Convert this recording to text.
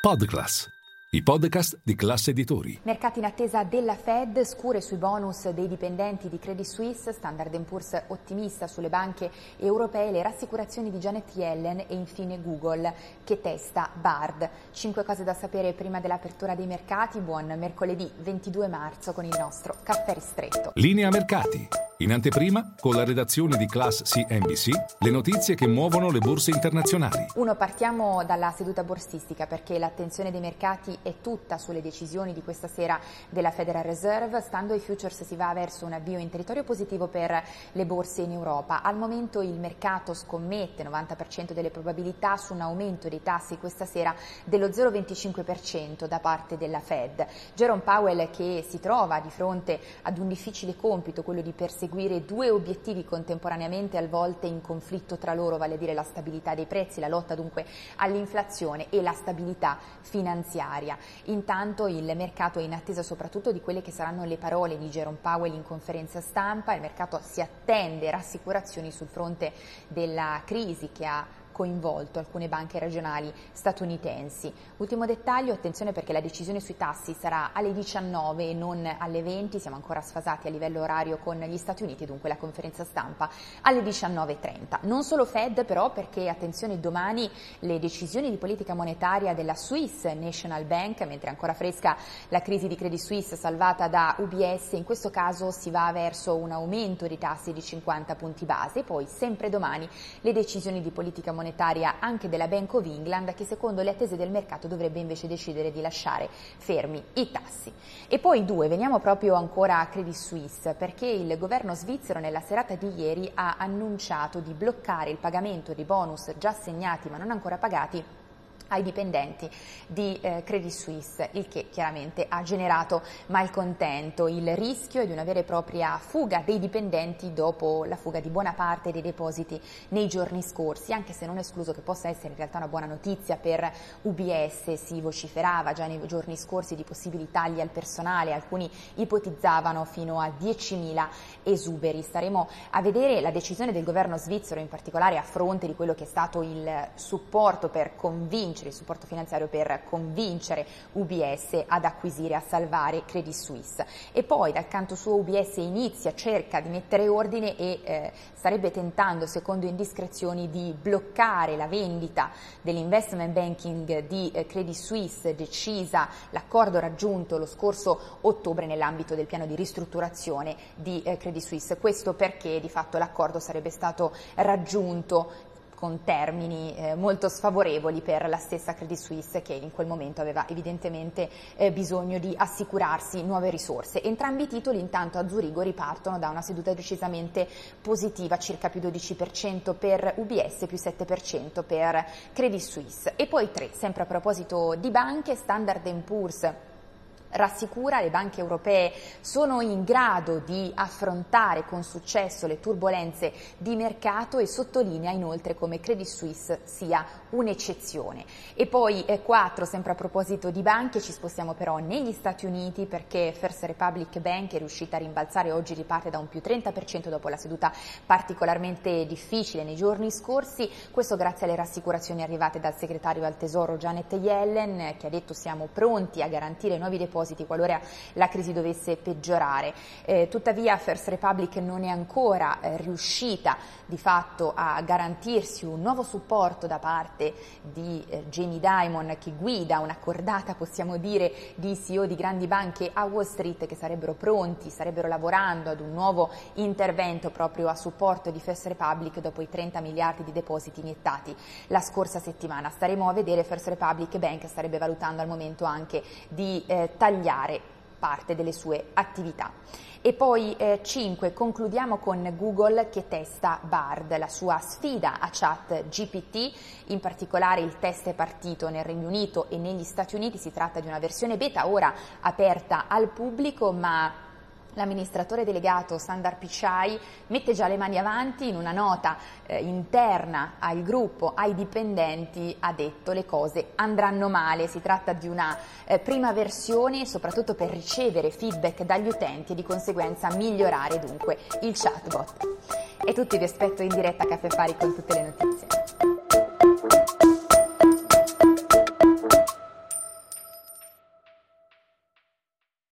Podclass, i podcast di classe editori. Mercati in attesa della Fed, scure sui bonus dei dipendenti di Credit Suisse, Standard Poor's ottimista sulle banche europee, le rassicurazioni di Janet Yellen e infine Google che testa Bard. Cinque cose da sapere prima dell'apertura dei mercati. Buon mercoledì 22 marzo con il nostro caffè ristretto. Linea mercati. In anteprima, con la redazione di Class CNBC, le notizie che muovono le borse internazionali. Uno, partiamo dalla seduta borsistica perché l'attenzione dei mercati è tutta sulle decisioni di questa sera della Federal Reserve. Stando ai futures si va verso un avvio in territorio positivo per le borse in Europa. Al momento il mercato scommette 90% delle probabilità su un aumento dei tassi questa sera dello 0,25% da parte della Fed. Jerome Powell che si trova di fronte ad un difficile compito, quello di perseguire perseguire due obiettivi contemporaneamente a volte in conflitto tra loro, vale a dire la stabilità dei prezzi, la lotta dunque all'inflazione e la stabilità finanziaria. Intanto il mercato è in attesa soprattutto di quelle che saranno le parole di Jerome Powell in conferenza stampa, il mercato si attende rassicurazioni sul fronte della crisi che ha coinvolto alcune banche regionali statunitensi. Ultimo dettaglio, attenzione perché la decisione sui tassi sarà alle 19 e non alle 20, siamo ancora sfasati a livello orario con gli Stati Uniti, dunque la conferenza stampa alle 19.30. Non solo Fed però perché attenzione domani le decisioni di politica monetaria della Swiss National Bank, mentre è ancora fresca la crisi di Credit Suisse salvata da UBS, in questo caso si va verso un aumento dei tassi di 50 punti base, poi sempre domani le decisioni di politica monetaria monetaria anche della Bank of England che secondo le attese del mercato dovrebbe invece decidere di lasciare fermi i tassi. E poi due, veniamo proprio ancora a Credit Suisse perché il governo svizzero nella serata di ieri ha annunciato di bloccare il pagamento di bonus già assegnati ma non ancora pagati ai dipendenti di eh, Credit Suisse, il che chiaramente ha generato malcontento. Il rischio è di una vera e propria fuga dei dipendenti dopo la fuga di buona parte dei depositi nei giorni scorsi, anche se non è escluso che possa essere in realtà una buona notizia per UBS, si vociferava già nei giorni scorsi di possibili tagli al personale, alcuni ipotizzavano fino a 10.000 esuberi. Staremo a vedere la decisione del governo svizzero, in particolare a fronte di quello che è stato il supporto per convincere vincere il supporto finanziario per convincere UBS ad acquisire, a salvare Credit Suisse. E poi dal canto suo UBS inizia, cerca di mettere ordine e eh, starebbe tentando, secondo indiscrezioni, di bloccare la vendita dell'investment banking di eh, Credit Suisse decisa l'accordo raggiunto lo scorso ottobre nell'ambito del piano di ristrutturazione di eh, Credit Suisse. Questo perché di fatto l'accordo sarebbe stato raggiunto con termini eh, molto sfavorevoli per la stessa Credit Suisse che in quel momento aveva evidentemente eh, bisogno di assicurarsi nuove risorse. Entrambi i titoli intanto a Zurigo ripartono da una seduta decisamente positiva, circa più 12% per UBS, più 7% per Credit Suisse. E poi tre, sempre a proposito di banche, Standard Poor's rassicura le banche europee sono in grado di affrontare con successo le turbulenze di mercato e sottolinea inoltre come Credit Suisse sia un'eccezione. E poi eh, quattro, sempre a proposito di banche, ci spostiamo però negli Stati Uniti perché First Republic Bank è riuscita a rimbalzare, oggi riparte da un più 30% dopo la seduta particolarmente difficile nei giorni scorsi, questo grazie alle rassicurazioni arrivate dal segretario al Tesoro Janet Yellen che ha detto siamo pronti a garantire nuovi depositi depositi qualora la crisi dovesse peggiorare. Eh, tuttavia First Republic non è ancora eh, riuscita di fatto a garantirsi un nuovo supporto da parte di eh, Jamie Dimon che guida una cordata possiamo dire di CEO di grandi banche a Wall Street che sarebbero pronti, starebbero lavorando ad un nuovo intervento proprio a supporto di First Republic dopo i 30 miliardi di depositi iniettati la scorsa settimana. Staremo a vedere First Republic Bank starebbe valutando al momento anche di eh, tagliare parte delle sue attività. E poi 5, eh, concludiamo con Google che testa Bard, la sua sfida a chat GPT, in particolare il test è partito nel Regno Unito e negli Stati Uniti, si tratta di una versione beta ora aperta al pubblico ma L'amministratore delegato Sandar Pichai mette già le mani avanti in una nota eh, interna al gruppo, ai dipendenti, ha detto le cose andranno male, si tratta di una eh, prima versione soprattutto per ricevere feedback dagli utenti e di conseguenza migliorare dunque il chatbot. E tutti vi aspetto in diretta a Caffè Fari con tutte le notizie.